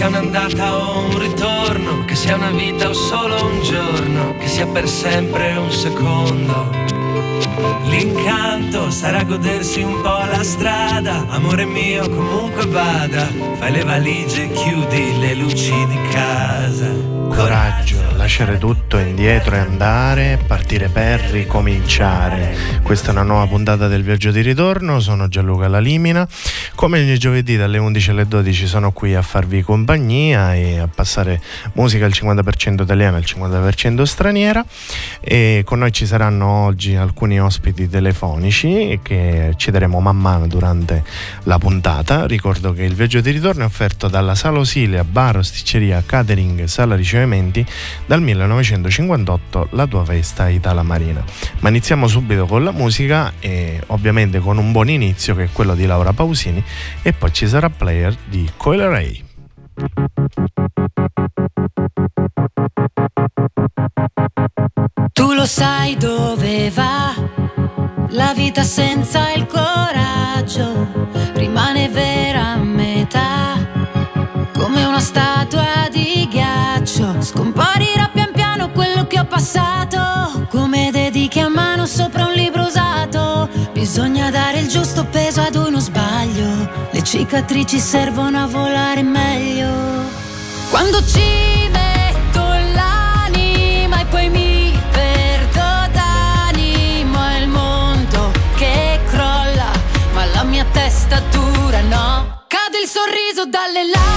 sia un'andata o un ritorno, che sia una vita o solo un giorno, che sia per sempre un secondo. L'incanto sarà godersi un po' la strada, amore mio comunque vada, fai le valigie, chiudi le luci di casa. Coraggio, lasciare tutto indietro e andare, partire per ricominciare. Questa è una nuova puntata del viaggio di ritorno, sono Gianluca Lalimina. Come ogni giovedì dalle 11 alle 12 sono qui a farvi compagnia e a passare musica al 50% italiana e al 50% straniera. E con noi ci saranno oggi alcuni ospiti telefonici che ci daremo man mano durante la puntata. Ricordo che il viaggio di ritorno è offerto dalla Sala Osilia, bar, osticceria, catering, sala ricevimenti dal 1958 la tua festa Itala Marina. Ma iniziamo subito con la musica e ovviamente con un buon inizio che è quello di Laura Pausini e poi ci sarà player di Coil Ray. Tu lo sai dove va la vita senza il coraggio rimane vera a metà come una statua di ghiaccio. Scomparirà pian piano quello che ho passato, come dedichi a mano sopra un libro usato. Bisogna dare il giusto peso ad uno sbaglio, cicatrici servono a volare meglio. Quando ci metto l'anima e poi mi perdo d'animo, è il mondo che crolla, ma la mia testa dura no. Cade il sorriso dalle labbra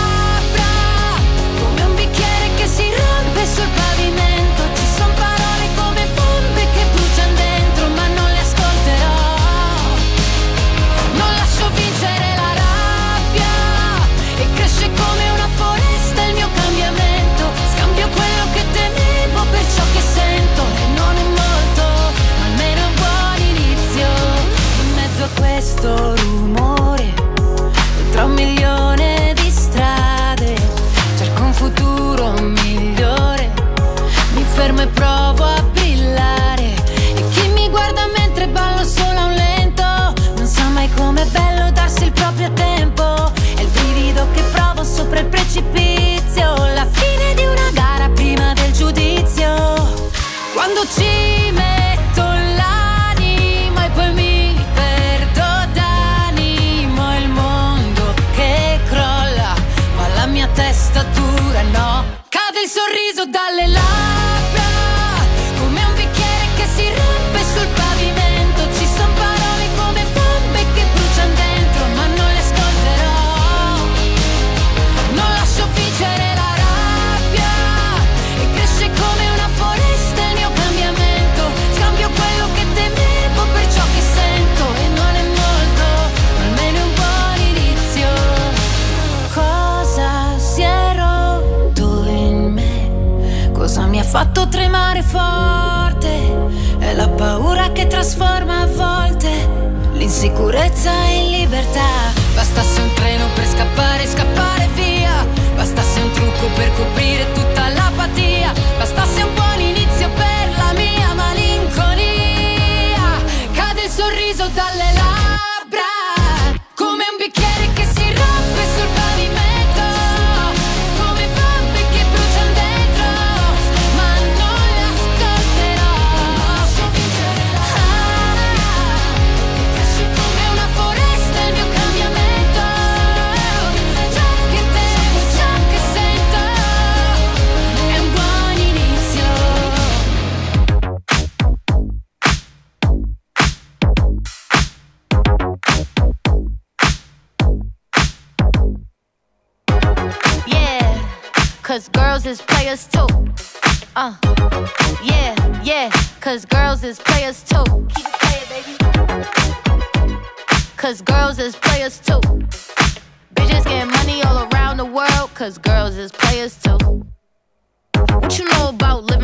precipizio, la fine di una gara prima del giudizio. Quando ci metto l'anima e poi mi perdo d'animo, il mondo che crolla, ma la mia testa dura no. Cade il sorriso dalle labbra.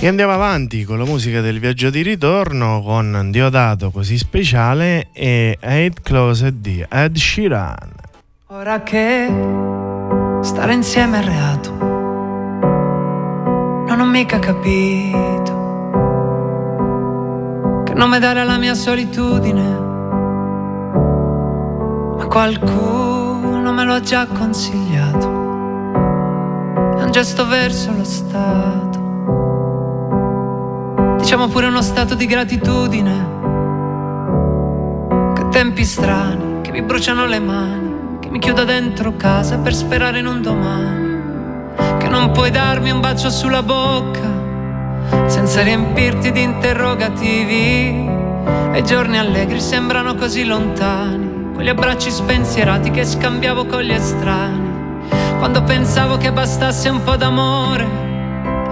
E andiamo avanti con la musica del viaggio di ritorno con Diodato così speciale e Eight Closet di Ed Sheeran. Ora che stare insieme è reato, non ho mica capito che nome dare alla mia solitudine, ma qualcuno me lo ha già consigliato. È un gesto verso lo Stato diciamo pure uno stato di gratitudine. Che tempi strani, che mi bruciano le mani, che mi chiudo dentro casa per sperare in un domani. Che non puoi darmi un bacio sulla bocca senza riempirti di interrogativi. E i giorni allegri sembrano così lontani, quegli abbracci spensierati che scambiavo con gli estranei. Quando pensavo che bastasse un po' d'amore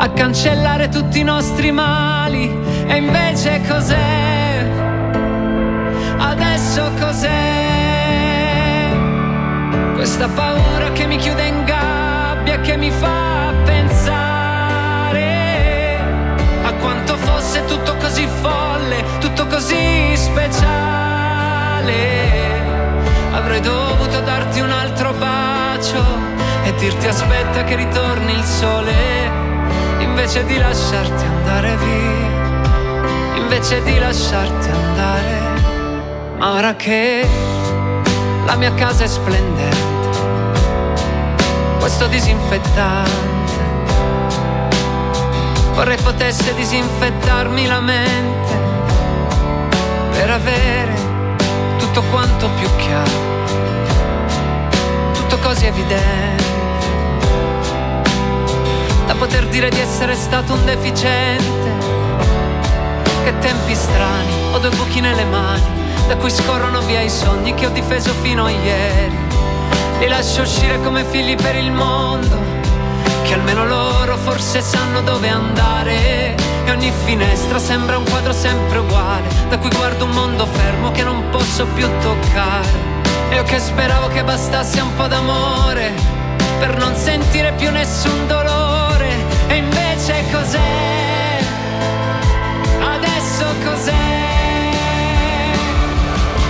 a cancellare tutti i nostri mali. E invece cos'è? Adesso cos'è? Questa paura che mi chiude in gabbia, che mi fa pensare a quanto fosse tutto così folle, tutto così speciale. Avrei dovuto darti un altro bacio e dirti aspetta che ritorni il sole invece di lasciarti andare via, invece di lasciarti andare. Ma ora che la mia casa è splendente, questo disinfettante, vorrei potesse disinfettarmi la mente per avere tutto quanto più chiaro, tutto così evidente da poter dire di essere stato un deficiente. Che tempi strani, ho due buchi nelle mani, da cui scorrono via i sogni che ho difeso fino a ieri. Li lascio uscire come figli per il mondo, che almeno loro forse sanno dove andare. E ogni finestra sembra un quadro sempre uguale, da cui guardo un mondo fermo che non posso più toccare. E io che speravo che bastasse un po' d'amore per non sentire più nessun dolore e invece cos'è? Adesso cos'è?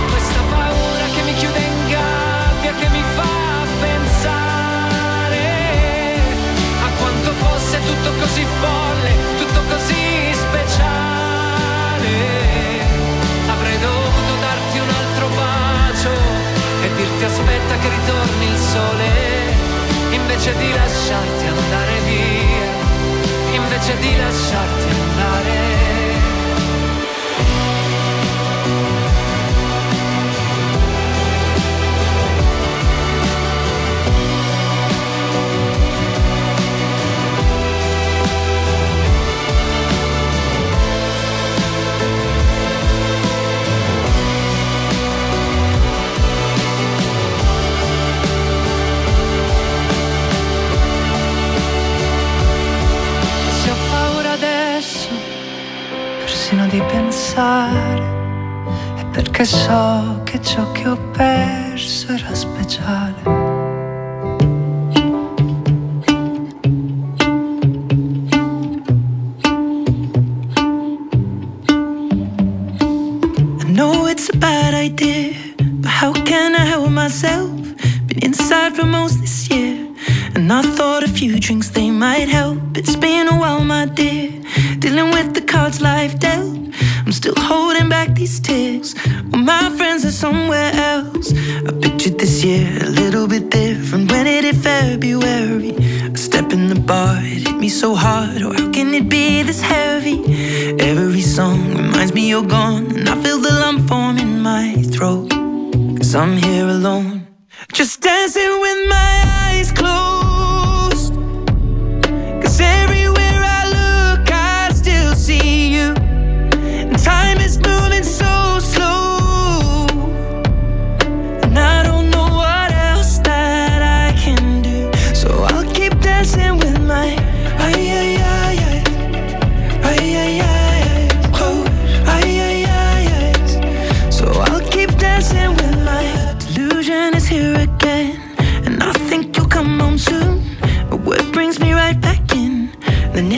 Questa paura che mi chiude in gabbia, che mi fa pensare a quanto fosse tutto così folle, tutto così speciale. Avrei dovuto darti un altro bacio e dirti aspetta che ritorni il sole, invece di lasciarti andare via invece di lasciarti andare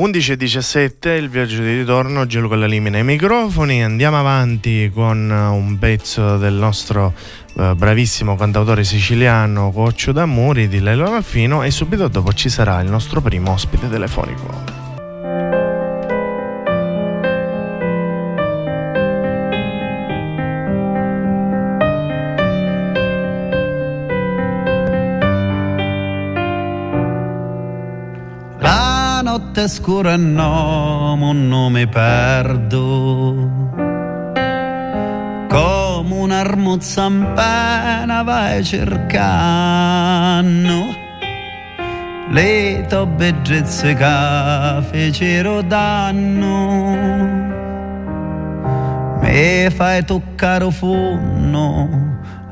11 e 17, il viaggio di ritorno, Gianluca La Limina ai microfoni, andiamo avanti con eh, un pezzo del nostro eh, bravissimo cantautore siciliano Coccio d'Amuri di Lello Alfino e subito dopo ci sarà il nostro primo ospite telefonico. La notte è scura e no, non mi perdo. Come un'armuzza in pena vai cercando le tue bellezze che fecero danno. Mi fai toccare fondo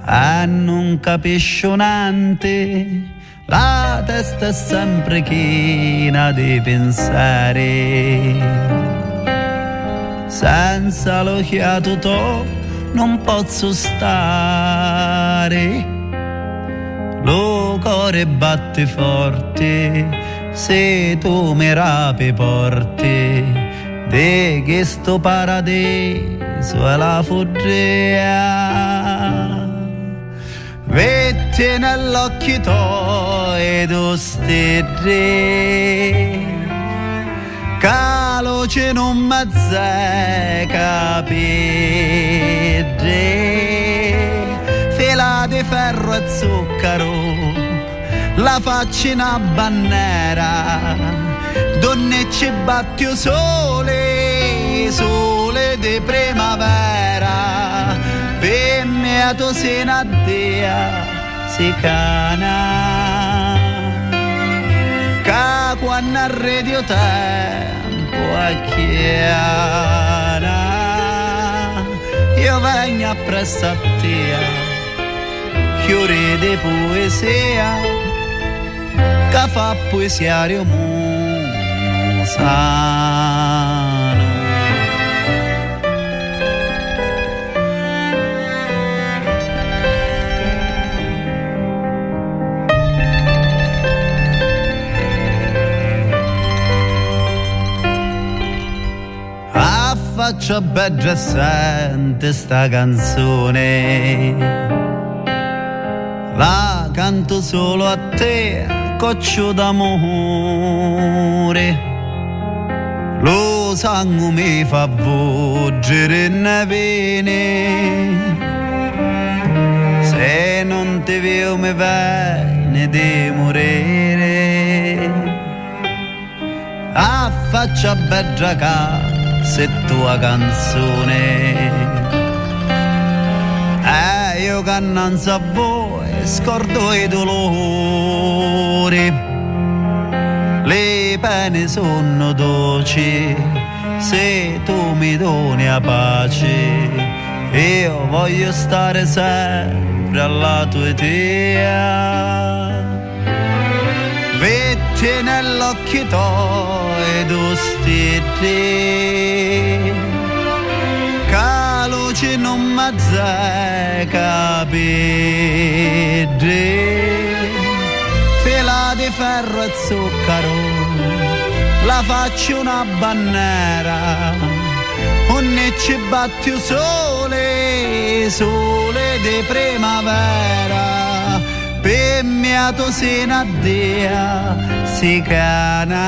e non capisco niente. La testa è sempre china di pensare. Senza lo chiato to non posso stare. Lo cuore batte forte se tu mi rapi porte de questo paradiso è la foggia. Vette nell'occhio tuoi tu stelle Caloce non mazze capire Fila di ferro e zucchero La faccia una bandiera. Donne ci battio sole Sole di primavera. Per me a una dea Si cana Quando arredio tempo a chiara. Io vengo appresso a te, fiore di poesia, che fa poesia mondo faccia bella sente sta canzone. La canto solo a te, coccio d'amore. Lo sangue mi fa volgere ne vene. Se non ti vedo mi viene di morire. A faccia bella cara se tua canzone. E io non so voi scordo i dolori. Le pene sono dolci se tu mi doni a pace. Io voglio stare sempre alla tua idea. Vetti nell'occhio tuoi d'ostiti Che luce non m'azzai capire Fila di ferro e zucchero La faccio una bandiera. Onne ci batti sole Sole di primavera per mia tosina dea si cana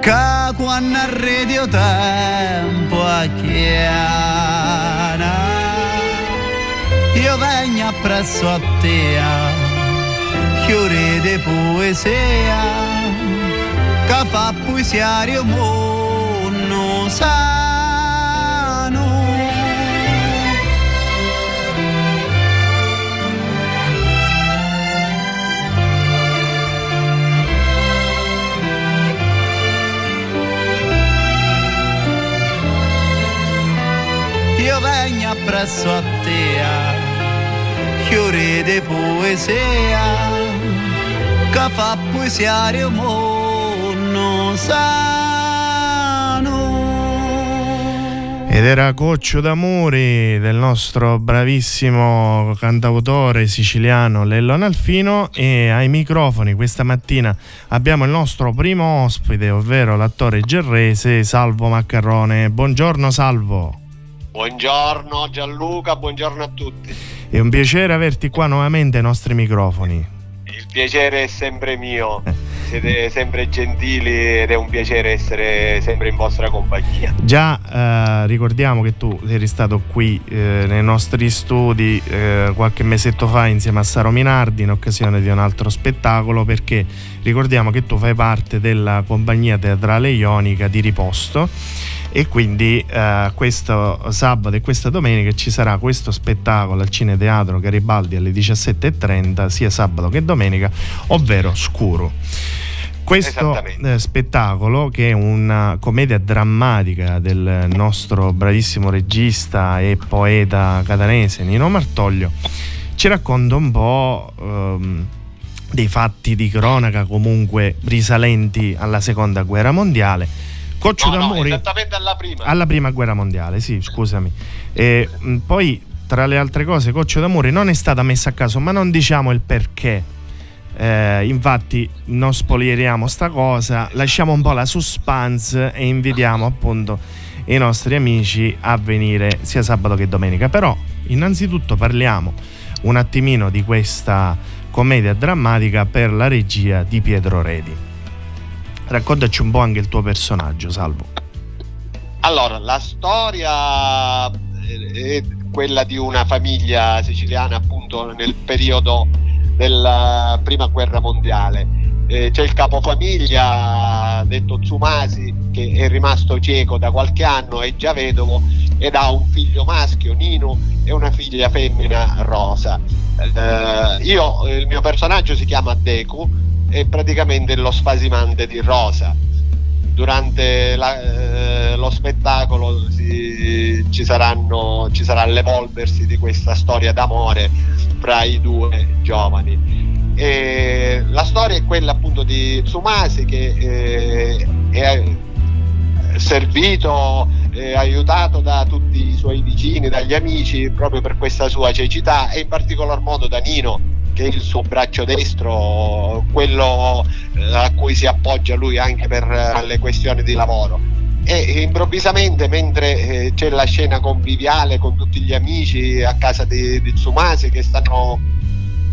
che quando arredio tempo a chiana. Io vengo appresso a te fiore di poesia che fa poesia il mondo sa appresso a te fiore di poesia che fa poesia il mondo sano. Ed era Coccio d'Amuri del nostro bravissimo cantautore siciliano Lello Analfino e ai microfoni questa mattina abbiamo il nostro primo ospite ovvero l'attore gerrese Salvo Maccarrone. Buongiorno Salvo Buongiorno Gianluca, buongiorno a tutti. È un piacere averti qua nuovamente ai nostri microfoni. Il piacere è sempre mio, siete sempre gentili ed è un piacere essere sempre in vostra compagnia. Già eh, ricordiamo che tu eri stato qui eh, nei nostri studi eh, qualche mesetto fa insieme a Saro Minardi in occasione di un altro spettacolo perché ricordiamo che tu fai parte della compagnia teatrale ionica di Riposto e quindi eh, questo sabato e questa domenica ci sarà questo spettacolo al Cineteatro Garibaldi alle 17.30 sia sabato che domenica ovvero Scuro. Questo eh, spettacolo che è una commedia drammatica del nostro bravissimo regista e poeta catanese Nino Martoglio ci racconta un po' ehm, dei fatti di cronaca comunque risalenti alla seconda guerra mondiale Coccio no, d'Amore. No, esattamente alla prima. Alla prima guerra mondiale, sì, scusami. E, poi, tra le altre cose, Coccio d'Amore non è stata messa a caso, ma non diciamo il perché. Eh, infatti non spoileriamo sta cosa, lasciamo un po' la suspense e invitiamo appunto i nostri amici a venire sia sabato che domenica. Però innanzitutto parliamo un attimino di questa commedia drammatica per la regia di Pietro Redi. Raccontaci un po' anche il tuo personaggio, Salvo. Allora, la storia è quella di una famiglia siciliana appunto nel periodo della prima guerra mondiale. Eh, c'è il capofamiglia detto Tsumasi che è rimasto cieco da qualche anno, è già vedovo ed ha un figlio maschio, Nino, e una figlia femmina, Rosa. Eh, io, il mio personaggio si chiama Deku è praticamente lo spasimante di Rosa. durante la, eh, lo spettacolo si, ci, saranno, ci sarà l'evolversi di questa storia d'amore fra i due giovani. E la storia è quella appunto di Tsumasi che eh, è servito, eh, aiutato da tutti i suoi vicini, dagli amici, proprio per questa sua cecità e in particolar modo da Nino, che è il suo braccio destro, quello eh, a cui si appoggia lui anche per eh, le questioni di lavoro. E improvvisamente, mentre eh, c'è la scena conviviale con tutti gli amici a casa di, di Tsumasi che stanno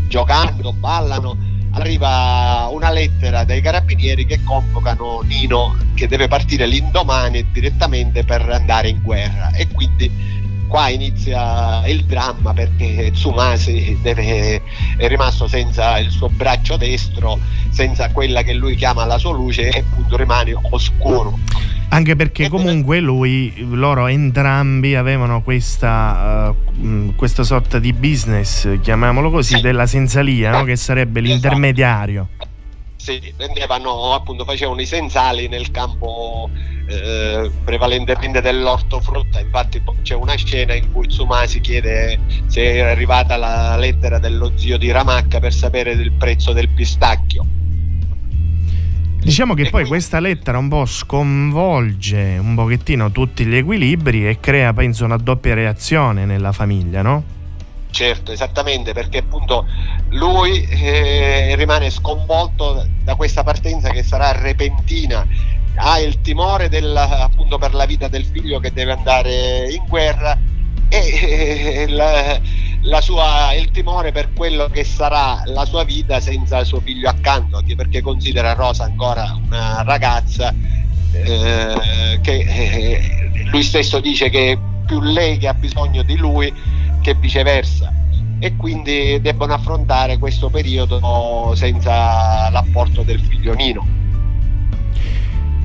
giocando, ballano, arriva una lettera dai carabinieri che convocano Nino che deve partire l'indomani direttamente per andare in guerra e quindi qua inizia il dramma perché Tsumasi deve, è rimasto senza il suo braccio destro, senza quella che lui chiama la sua luce e appunto rimane oscuro. Anche perché comunque lui, loro entrambi avevano questa, uh, questa sorta di business, chiamiamolo così, sì. della senzalia, no? che sarebbe esatto. Sì, vendevano appunto, facevano i sensali nel campo eh, prevalentemente dell'ortofrutta. Infatti c'è una scena in cui Tsumasi chiede se è arrivata la lettera dello zio di Ramacca per sapere il prezzo del pistacchio Diciamo che poi questa lettera un po' sconvolge un pochettino tutti gli equilibri e crea, penso, una doppia reazione nella famiglia, no? Certo, esattamente, perché appunto lui eh, rimane sconvolto da questa partenza che sarà repentina, ha il timore del, appunto per la vita del figlio che deve andare in guerra e eh, la, la sua, il timore per quello che sarà la sua vita senza suo figlio accanto, anche perché considera Rosa ancora una ragazza eh, che eh, lui stesso dice che è più lei che ha bisogno di lui che viceversa e quindi debbono affrontare questo periodo senza l'apporto del figlio Nino.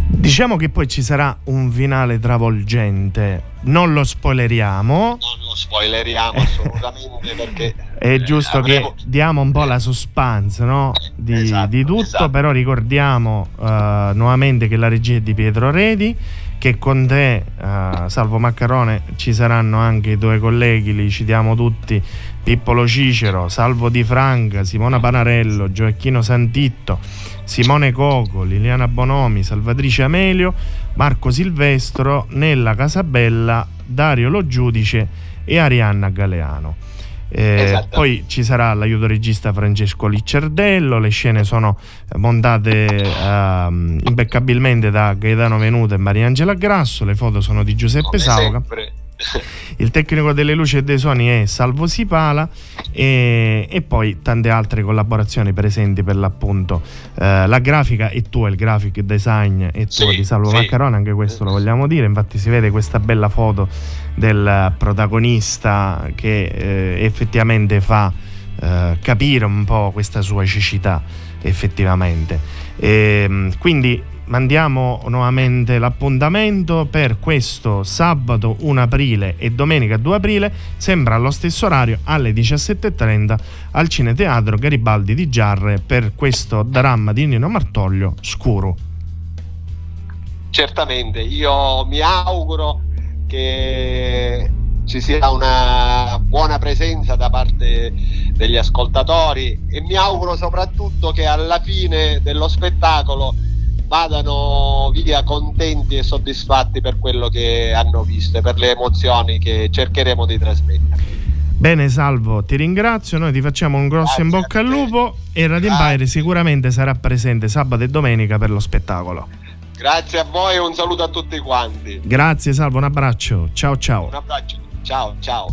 Diciamo che poi ci sarà un finale travolgente, non lo spoileriamo. Non lo spoileriamo assolutamente perché... È giusto avremo... che diamo un po' la suspense no? di, esatto, di, tutto, esatto. però ricordiamo uh, nuovamente che la regia è di Pietro Redi, che con te, uh, Salvo Maccarone, ci saranno anche i tuoi colleghi, li citiamo tutti, Pippolo Cicero, Salvo Di Franca, Simona Panarello, Gioacchino Santitto Simone Coco, Liliana Bonomi, Salvatrice Amelio, Marco Silvestro, Nella Casabella, Dario Lo Giudice e Arianna Galeano. Eh, esatto. Poi ci sarà l'aiuto regista Francesco Liccerdello, le scene sono montate eh, impeccabilmente da Gaetano Venuto e Mariangela Grasso, le foto sono di Giuseppe Come Sauca. Sempre. Il tecnico delle luci e dei suoni è Salvo Sipala e, e poi tante altre collaborazioni presenti per l'appunto. Eh, la grafica è tua, il graphic design è tuo sì, di Salvo sì. Maccarone, anche questo lo vogliamo dire. Infatti si vede questa bella foto del protagonista che eh, effettivamente fa eh, capire un po' questa sua cecità effettivamente. E, ehm, quindi mandiamo nuovamente l'appuntamento per questo sabato 1 aprile e domenica 2 aprile, sempre allo stesso orario alle 17.30 al Cineteatro Garibaldi di Giarre per questo dramma di Nino Martoglio Scuro. Certamente, io mi auguro che ci sia una buona presenza da parte degli ascoltatori e mi auguro soprattutto che alla fine dello spettacolo vadano via contenti e soddisfatti per quello che hanno visto e per le emozioni che cercheremo di trasmettere. Bene Salvo, ti ringrazio, noi ti facciamo un grosso Grazie in bocca al lupo e Radio Empire sicuramente sarà presente sabato e domenica per lo spettacolo. Grazie a voi e un saluto a tutti quanti. Grazie Salvo, un abbraccio. Ciao ciao. Un abbraccio. Ciao ciao.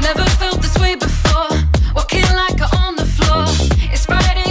Never felt this way before. Walking like on the floor. It's Friday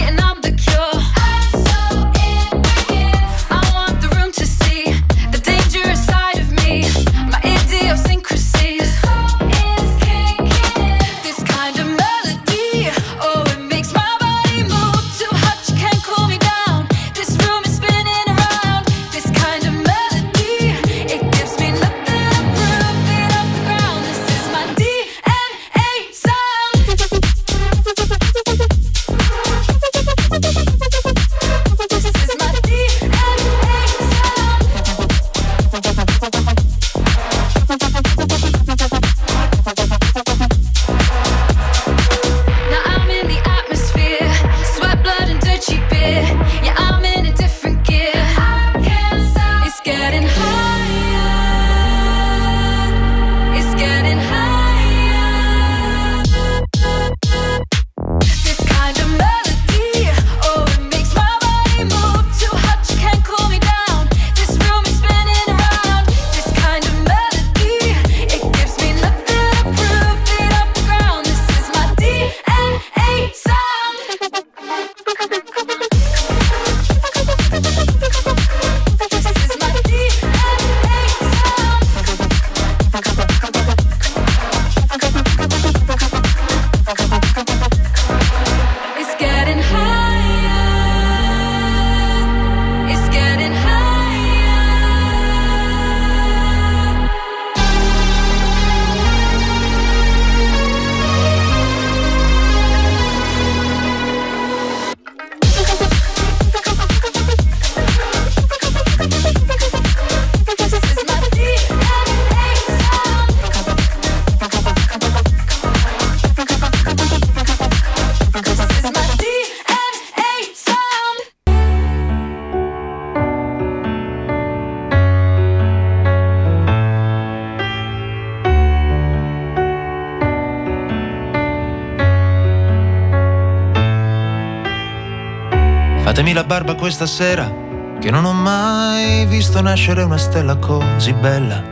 la barba questa sera, che non ho mai visto nascere una stella così bella.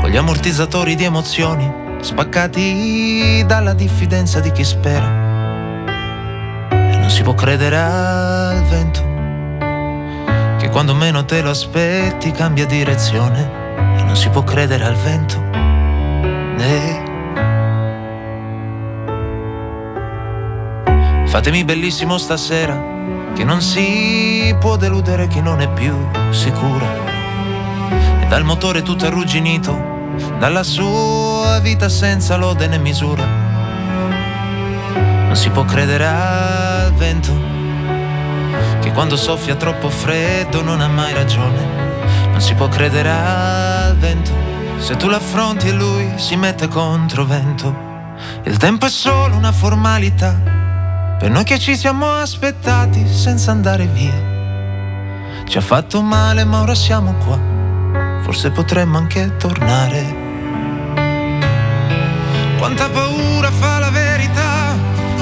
Con gli ammortizzatori di emozioni, spaccati dalla diffidenza di chi spera. E non si può credere al vento, che quando meno te lo aspetti cambia direzione. E non si può credere al vento. Eh. Fatemi bellissimo stasera che non si può deludere chi non è più sicura. E dal motore tutto arrugginito, dalla sua vita senza lode né misura. Non si può credere al vento, che quando soffia troppo freddo non ha mai ragione. Non si può credere al vento, se tu l'affronti e lui si mette contro vento. Il tempo è solo una formalità per noi che ci siamo aspettati senza andare via. Ci ha fatto male ma ora siamo qua, forse potremmo anche tornare. Quanta paura fa la verità,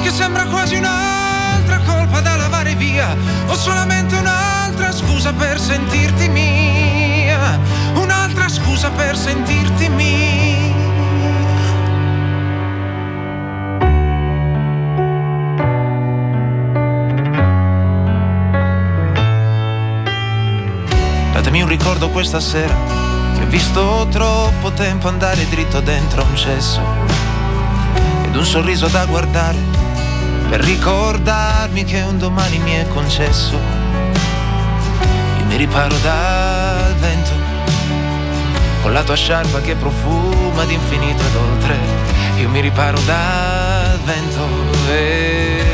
che sembra quasi un'altra colpa da lavare via, o solamente un'altra scusa per sentirti mia, un'altra scusa per sentirti mia. Un ricordo questa sera che ho visto troppo tempo andare dritto dentro un cesso ed un sorriso da guardare per ricordarmi che un domani mi è concesso. Io mi riparo dal vento con la tua sciarpa che profuma d'infinito ed oltre. Io mi riparo dal vento e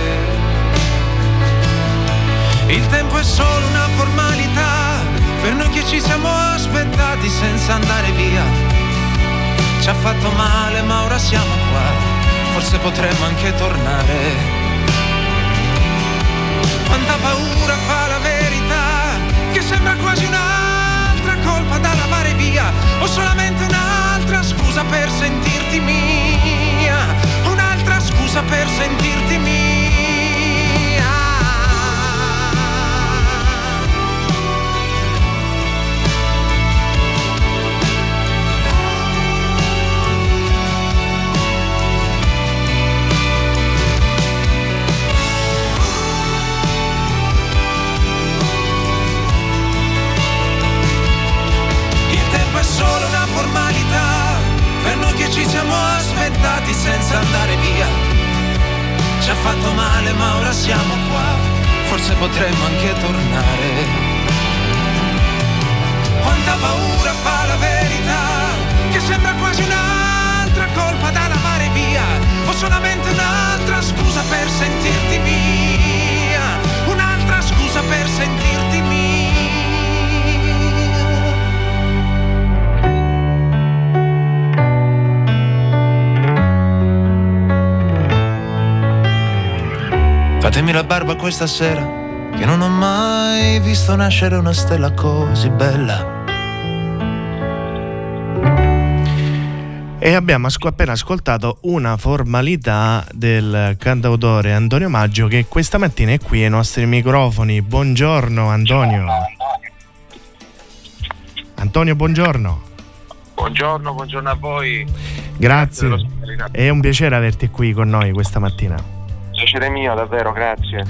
il tempo è solo una formalità per noi che ci siamo aspettati senza andare via. Ci ha fatto male ma ora siamo qua, forse potremmo anche tornare. Quanta paura fa la verità, che sembra quasi un'altra colpa da lavare via, o solamente un'altra scusa per sentirti mia, un'altra scusa per sentirti mia. Siamo aspettati senza andare via. Ci ha fatto male ma ora siamo qua, forse potremmo anche tornare. Quanta paura fa la verità, che sembra quasi un'altra colpa da lavare via, o solamente un'altra scusa per Fatemi la barba questa sera, che non ho mai visto nascere una stella così bella. E abbiamo appena ascoltato una formalità del cantautore Antonio Maggio che questa mattina è qui ai nostri microfoni. Buongiorno Antonio. Antonio, buongiorno. Buongiorno, buongiorno a voi. Grazie. È un piacere averti qui con noi questa mattina piacere mio, davvero, grazie.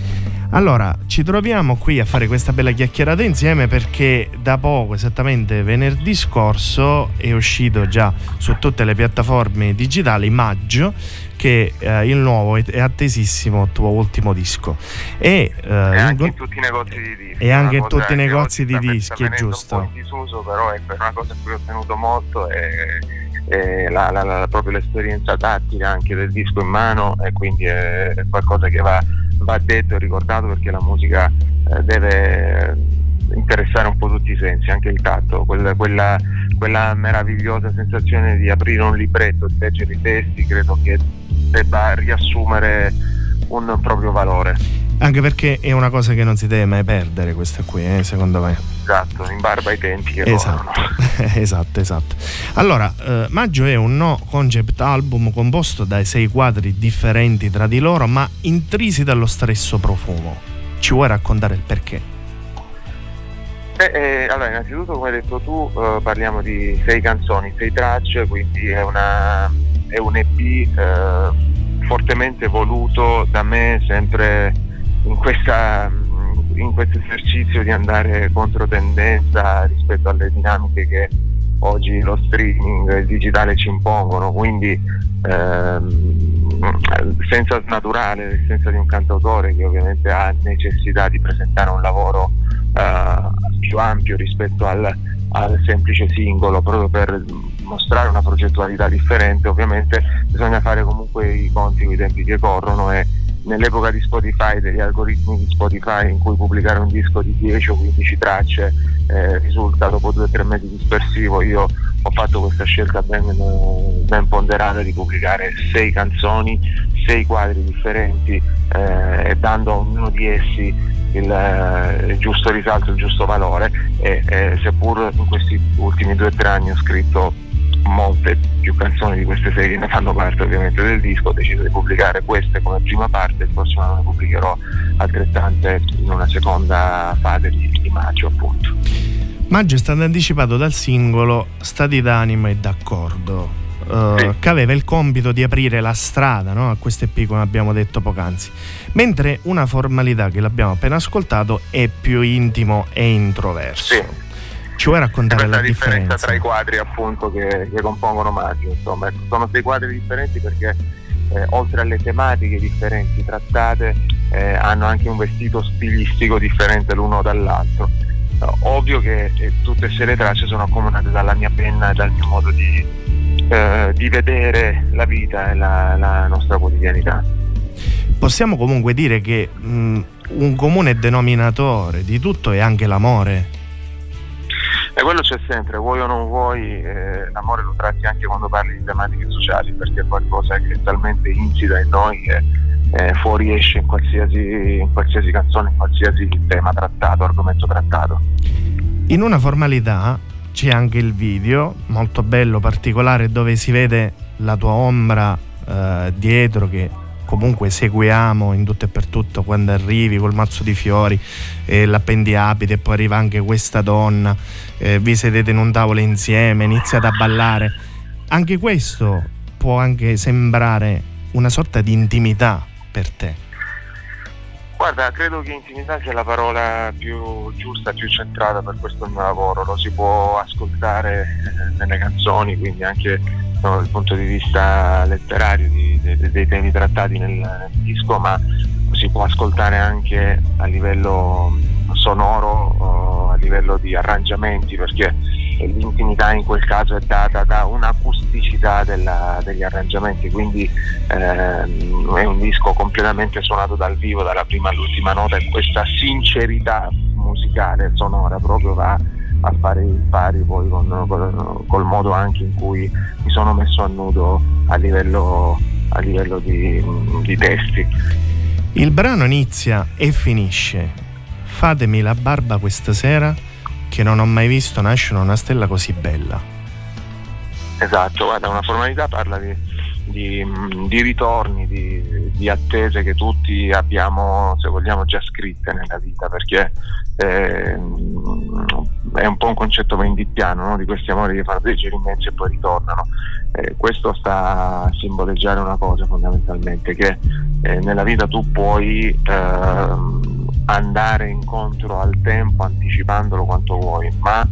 Allora, ci troviamo qui a fare questa bella chiacchierata insieme perché da poco, esattamente venerdì scorso, è uscito già su tutte le piattaforme digitali Maggio che eh, il nuovo è attesissimo tuo ultimo disco e, eh, anche in tutti i negozi di dischi e anche in tutti i negozi di dischi è giusto un po' in disuso però è una cosa a cui ho tenuto molto e eh, la, la, la, proprio l'esperienza tattica anche del disco in mano e quindi è qualcosa che va, va detto e ricordato perché la musica eh, deve interessare un po' tutti i sensi, anche il tatto, quella, quella, quella, meravigliosa sensazione di aprire un libretto, di leggere i testi, credo che debba riassumere un proprio valore. Anche perché è una cosa che non si deve mai perdere questa qui, eh, secondo me. Esatto, in barba ai tempi che esatto. esatto, esatto. Allora, eh, Maggio è un no concept album composto dai sei quadri differenti tra di loro, ma intrisi dallo stesso profumo. Ci vuoi raccontare il perché? Beh, eh, allora, innanzitutto, come hai detto tu, eh, parliamo di sei canzoni, sei tracce, quindi è, una, è un EP eh, fortemente voluto da me, sempre in, questo esercizio di andare contro tendenza rispetto alle dinamiche che oggi lo streaming, il digitale ci impongono, quindi ehm, senza naturale, l'essenza di un cantautore che ovviamente ha necessità di presentare un lavoro eh, più ampio rispetto al, al semplice singolo, proprio per mostrare una progettualità differente, ovviamente bisogna fare comunque i conti con i tempi che corrono e nell'epoca di Spotify, degli algoritmi di Spotify in cui pubblicare un disco di 10 o 15 tracce eh, risulta dopo due o tre mesi dispersivo, io ho fatto questa scelta ben, ben ponderata di pubblicare sei canzoni, sei quadri differenti eh, e dando a ognuno di essi il, eh, il, giusto risalto, il giusto valore. E eh, seppur in questi ultimi due o tre anni ho scritto molte più canzoni di queste serie ne fanno parte ovviamente del disco, ho deciso di pubblicare queste come prima parte, il prossimo anno ne pubblicherò altrettante in una seconda fase di, di maggio appunto. Maggio è stato anticipato dal singolo Stati d'animo e d'accordo. Sì. che aveva il compito di aprire la strada no, a queste EP come abbiamo detto poc'anzi mentre una formalità che l'abbiamo appena ascoltato è più intimo e introverso sì ci vuoi raccontare la, la differenza? differenza tra i quadri appunto che, che compongono Maggio? Insomma, ecco, sono sei quadri differenti perché eh, oltre alle tematiche differenti trattate eh, hanno anche un vestito stilistico differente l'uno dall'altro. No, ovvio che eh, tutte e sei le tracce sono accomunate dalla mia penna e dal mio modo di, eh, di vedere la vita e la, la, nostra quotidianità. Possiamo comunque dire che mh, un comune denominatore di tutto è anche l'amore e quello c'è sempre, vuoi o non vuoi, eh, l'amore lo tratti anche quando parli di tematiche sociali, perché è qualcosa che è talmente insita in noi che eh, fuoriesce in qualsiasi, in qualsiasi canzone, in qualsiasi tema trattato, argomento trattato. In una formalità c'è anche il video, molto bello, particolare, dove si vede la tua ombra eh, dietro che comunque seguiamo in tutto e per tutto quando arrivi col mazzo di fiori e l'appendiabite e poi arriva anche questa donna, eh, vi sedete in un tavolo insieme, iniziate a ballare. Anche questo può anche sembrare una sorta di intimità per te. Guarda, credo che intimità sia la parola più giusta, più centrata per questo mio lavoro, lo si può ascoltare eh, nelle canzoni, quindi anche no, dal punto di vista letterario di, de, dei temi trattati nel, nel, disco, ma si può ascoltare anche a livello sonoro, a livello di arrangiamenti, perché l'intimità in quel caso è data da un'acusticità della, degli arrangiamenti, quindi ehm, è un disco completamente suonato dal vivo dalla prima all'ultima nota e questa sincerità musicale sonora proprio va a fare il pari poi con, con, col modo anche in cui mi sono messo a nudo a livello, a livello di, di testi. Il brano inizia e finisce. Fatemi la barba questa sera che non ho mai visto nascere una stella così bella. Esatto, guarda, una formalità parla di, di, di ritorni, di, di, attese che tutti abbiamo, se vogliamo, già scritte nella vita, perché eh, è un po' un concetto vendittiano no? di questi amori che fanno dei giri immensi e poi ritornano. Eh, questo sta a simboleggiare una cosa fondamentalmente, che eh, nella vita tu puoi ehm, andare incontro al tempo anticipandolo quanto vuoi, ma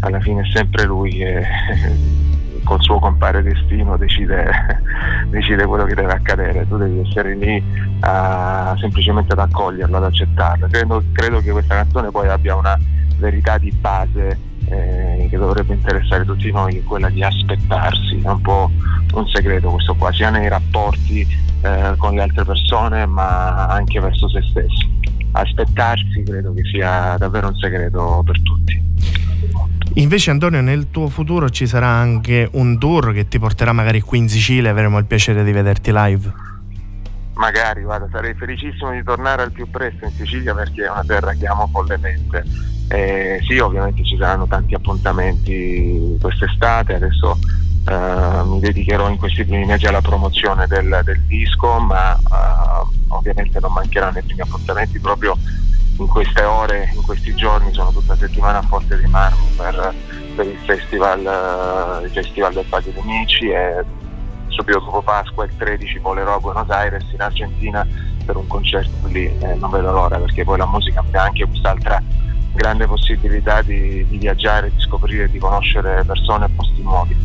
alla fine è sempre lui che col suo compare destino decide, decide, quello che deve accadere, tu devi essere lì uh, semplicemente ad accoglierlo, ad accettarlo. Credo, credo, che questa canzone poi abbia una verità di base eh, che dovrebbe interessare tutti noi, quella di aspettarsi, è un po' un segreto questo qua, sia nei rapporti eh, con le altre persone ma anche verso se stessi. Aspettarsi credo che sia davvero un segreto per tutti. Invece Antonio nel tuo futuro ci sarà anche un tour che ti porterà magari qui in Sicilia e avremo il piacere di vederti live. Magari, guarda, sarei felicissimo di tornare al più presto in Sicilia perché è una terra che amo follemente. Eh, sì, ovviamente ci saranno tanti appuntamenti quest'estate, adesso eh, mi dedicherò in questi primi mesi alla promozione del, del disco, ma eh, ovviamente non mancheranno i primi appuntamenti proprio in queste ore, in questi giorni, sono tutta settimana a Forte dei Marmi per, per il, festival, il Festival del Patio dei Amici e subito dopo Pasqua il 13 volerò a Buenos Aires in Argentina per un concerto lì, eh, non vedo l'ora perché poi la musica mi dà anche quest'altra grande possibilità di, di viaggiare, di scoprire, di conoscere persone e posti nuovi.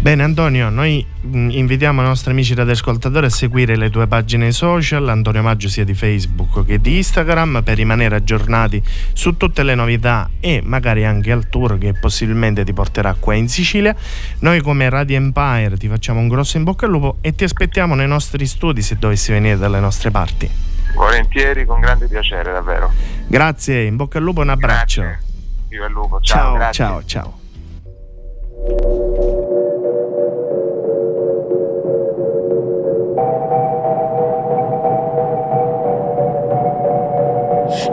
Bene Antonio, noi mm, invitiamo i nostri amici radioascoltatori a seguire le tue pagine social, Antonio Maggio sia di Facebook che di Instagram, per rimanere aggiornati su tutte le novità e magari anche al tour che possibilmente ti porterà qua in Sicilia. Noi come Radio Empire ti facciamo un grosso in bocca al lupo e ti aspettiamo nei nostri studi se dovessi venire dalle nostre parti. Volentieri, con grande piacere davvero. Grazie, in bocca al lupo, un abbraccio. Grazie. Viva il lupo, ciao. Ciao, ciao, ciao.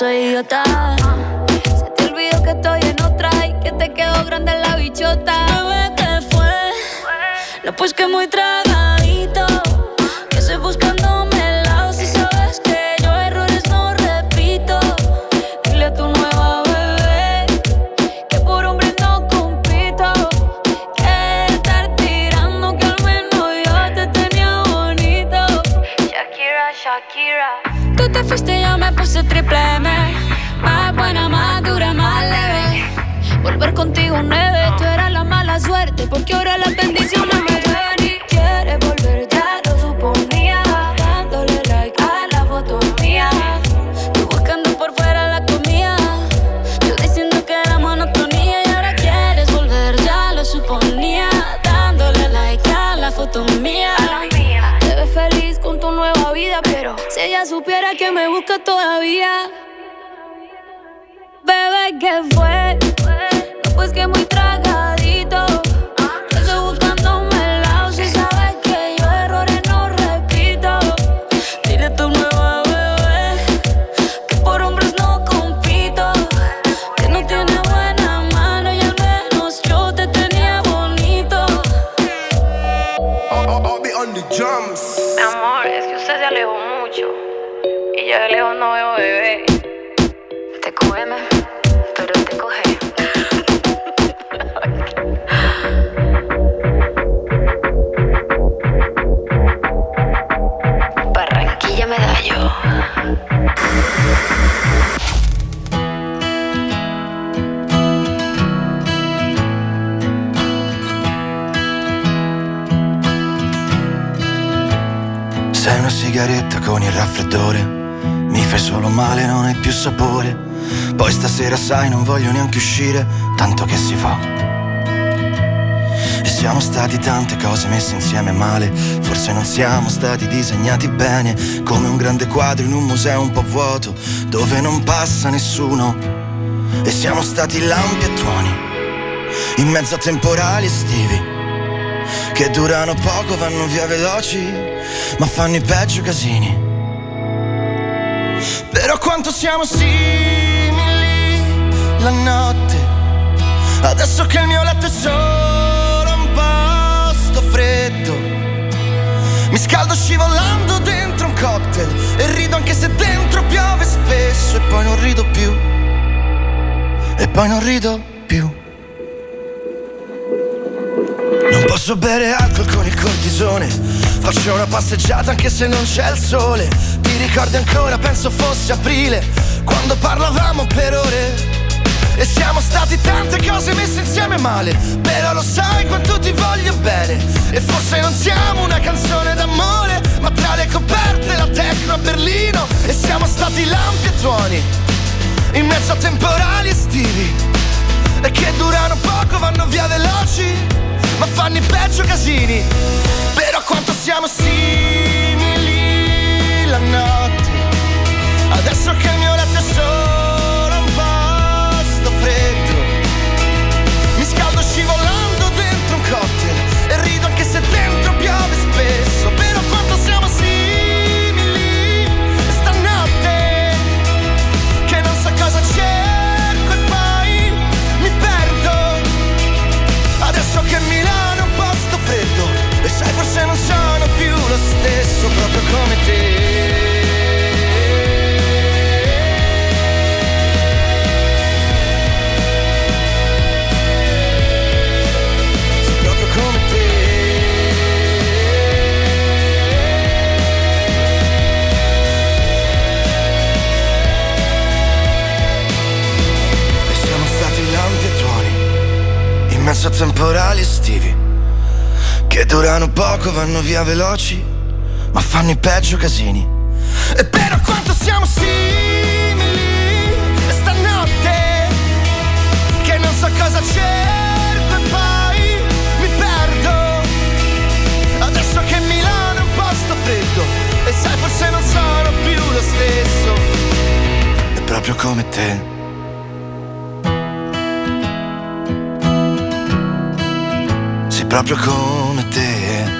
soy idiota. Se te olvidó que estoy en otra y que te quedó grande la bichota. ¿qué fue? No, pues que muy tragadito. Tú te fuiste yo me puse triple M. Más buena, más dura, más leve. Volver contigo nueve, tú eras la mala suerte. Porque ahora las bendiciones me ven supiera que me busca todavía. Bebé, ¿qué fue? No, pues que muy Sei una sigaretta con il raffreddore, mi fai solo male, non hai più sapore. Poi stasera sai, non voglio neanche uscire, tanto che si fa. Siamo stati tante cose messe insieme male, forse non siamo stati disegnati bene, come un grande quadro in un museo un po' vuoto, dove non passa nessuno. E siamo stati lampi e tuoni, in mezzo a temporali estivi che durano poco, vanno via veloci, ma fanno i peggio casini. Però quanto siamo simili la notte, adesso che il mio letto è solo Mi scaldo scivolando dentro un cocktail e rido anche se dentro piove spesso e poi non rido più. E poi non rido più. Non posso bere alcol con il cortisone. Faccio una passeggiata anche se non c'è il sole. Ti ricordi ancora, penso fosse aprile, quando parlavamo per ore. E siamo stati tante cose messe insieme male Però lo sai quanto ti voglio bene. E forse non siamo una canzone d'amore Ma tra le coperte la tecno a Berlino. E siamo stati lampi e tuoni In mezzo a temporali estivi. E che durano poco, vanno via veloci Ma fanno i peggio casini. Però quanto siamo simili la notte. Adesso che il mio letto è solo se dentro piove spesso vanno via veloci, ma fanno i peggio casini. E però quanto siamo simili stanotte che non so cosa cerco e poi mi perdo. Adesso che Milano è un posto freddo e sai forse non sono più lo stesso. È proprio come te. proprio come te.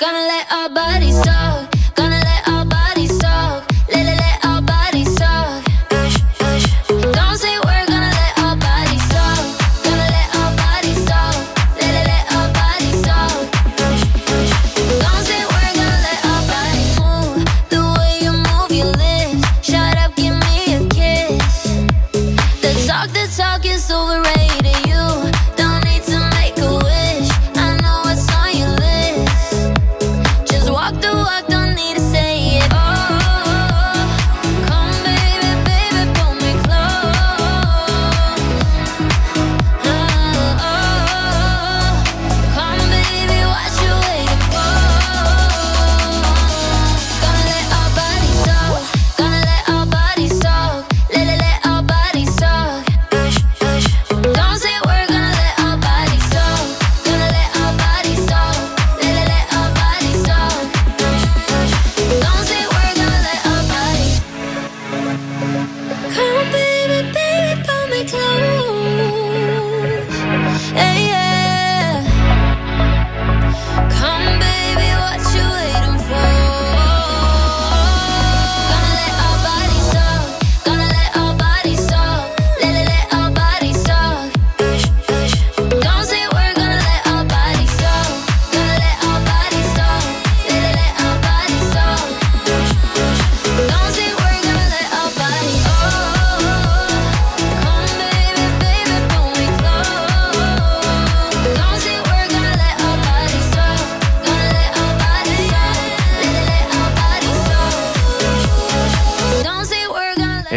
Gonna let our bodies talk.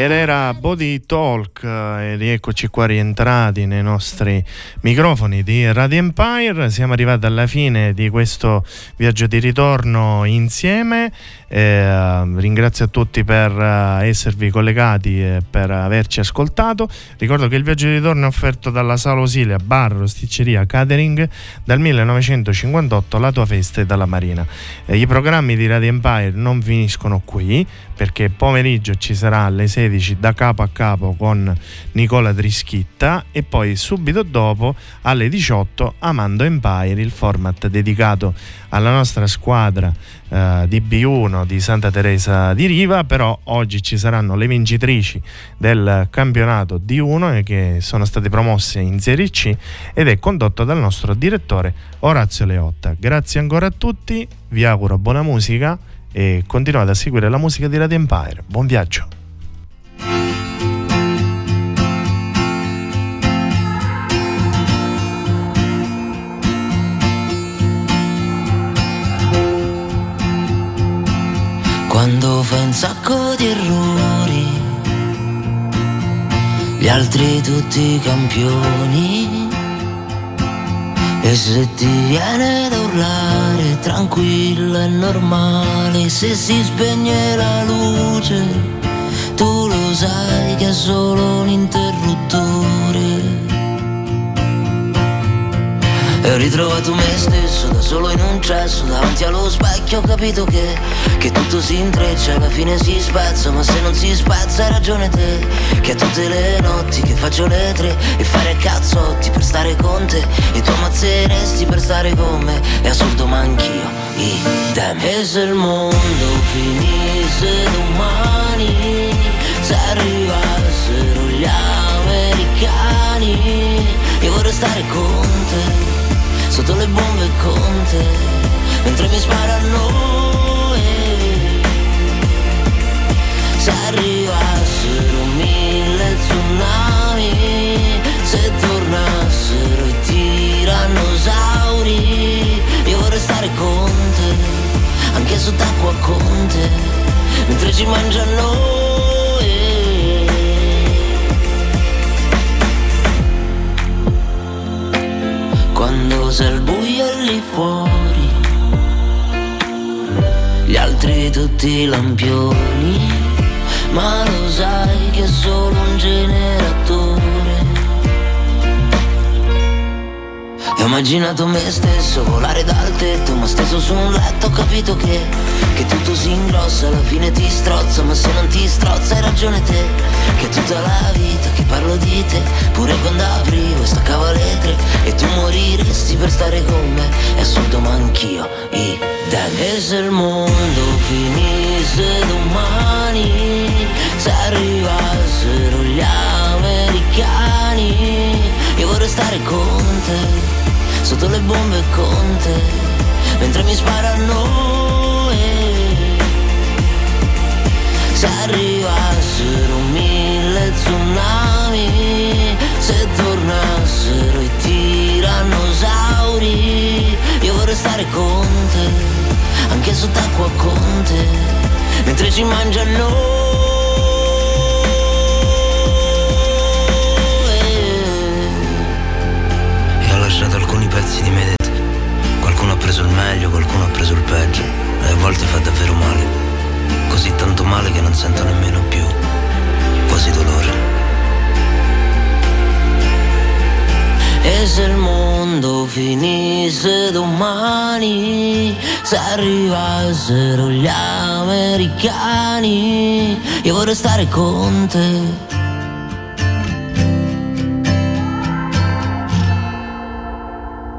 Ed era Body Talk e rieccoci qua rientrati nei nostri microfoni di Radio Empire. Siamo arrivati alla fine di questo viaggio di ritorno insieme. Eh, ringrazio a tutti per uh, esservi collegati e per averci ascoltato. Ricordo che il viaggio di ritorno è offerto dalla Sala Osilia, bar, rosticceria, catering dal 1958, la tua festa e dalla Marina. Eh, I programmi di Radio Empire non finiscono qui perché pomeriggio ci sarà alle 16 da capo a capo con Nicola Trischitta e poi subito dopo alle 18 Amando Empire, il format dedicato alla nostra squadra eh, di B1 di Santa Teresa di Riva, però oggi ci saranno le vincitrici del campionato D1 che sono state promosse in Serie C ed è condotto dal nostro direttore Orazio Leotta. Grazie ancora a tutti, vi auguro buona musica e continuate a seguire la musica di Radio Empire. Buon viaggio! Quando fai un sacco di errori, gli altri tutti campioni e se ti viene da urlare, tranquillo è normale, se si spegne la luce, tu lo sai che è solo un interruttore. E ho ritrovato me stesso da solo in un cesso Davanti allo specchio ho capito che Che tutto si intreccia alla fine si spezza Ma se non si spezza hai ragione te Che a tutte le notti che faccio le tre E fare cazzotti per stare con te E tu ammazzeresti per stare con me È assurdo ma anch'io idem. E se il mondo finisse domani Se arrivassero gli americani Io vorrei stare con te sotto le bombe con te, mentre mi sparano e se arrivassero mille tsunami, se tornassero i tirannosauri, io vorrei stare con te, anche sott'acqua con te, mentre ci mangiano quando sei al buio lì fuori, gli altri tutti lampioni, ma lo sai che solo un generatore. Immaginato me stesso volare dal tetto, ma steso su un letto ho capito che, che tutto si ingrossa, alla fine ti strozza, ma se non ti strozza hai ragione te, che tutta la vita che parlo di te, pure quando aprivo e staccavo le tre, e tu moriresti per stare con me, è assurdo ma anch'io, idem. E se il mondo finisse domani, se arrivassero gli americani, io vorrei stare con te sotto le bombe con te, mentre mi sparano e se arrivassero mille tsunami, se tornassero i tirannosauri, io vorrei stare con te, anche sott'acqua con te, mentre ci mangiano pezzi di me dentro. Qualcuno ha preso il meglio, qualcuno ha preso il peggio. E a volte fa davvero male. Così tanto male che non sento nemmeno più quasi dolore. E se il mondo finisse domani, se arrivassero gli americani, io vorrei stare con te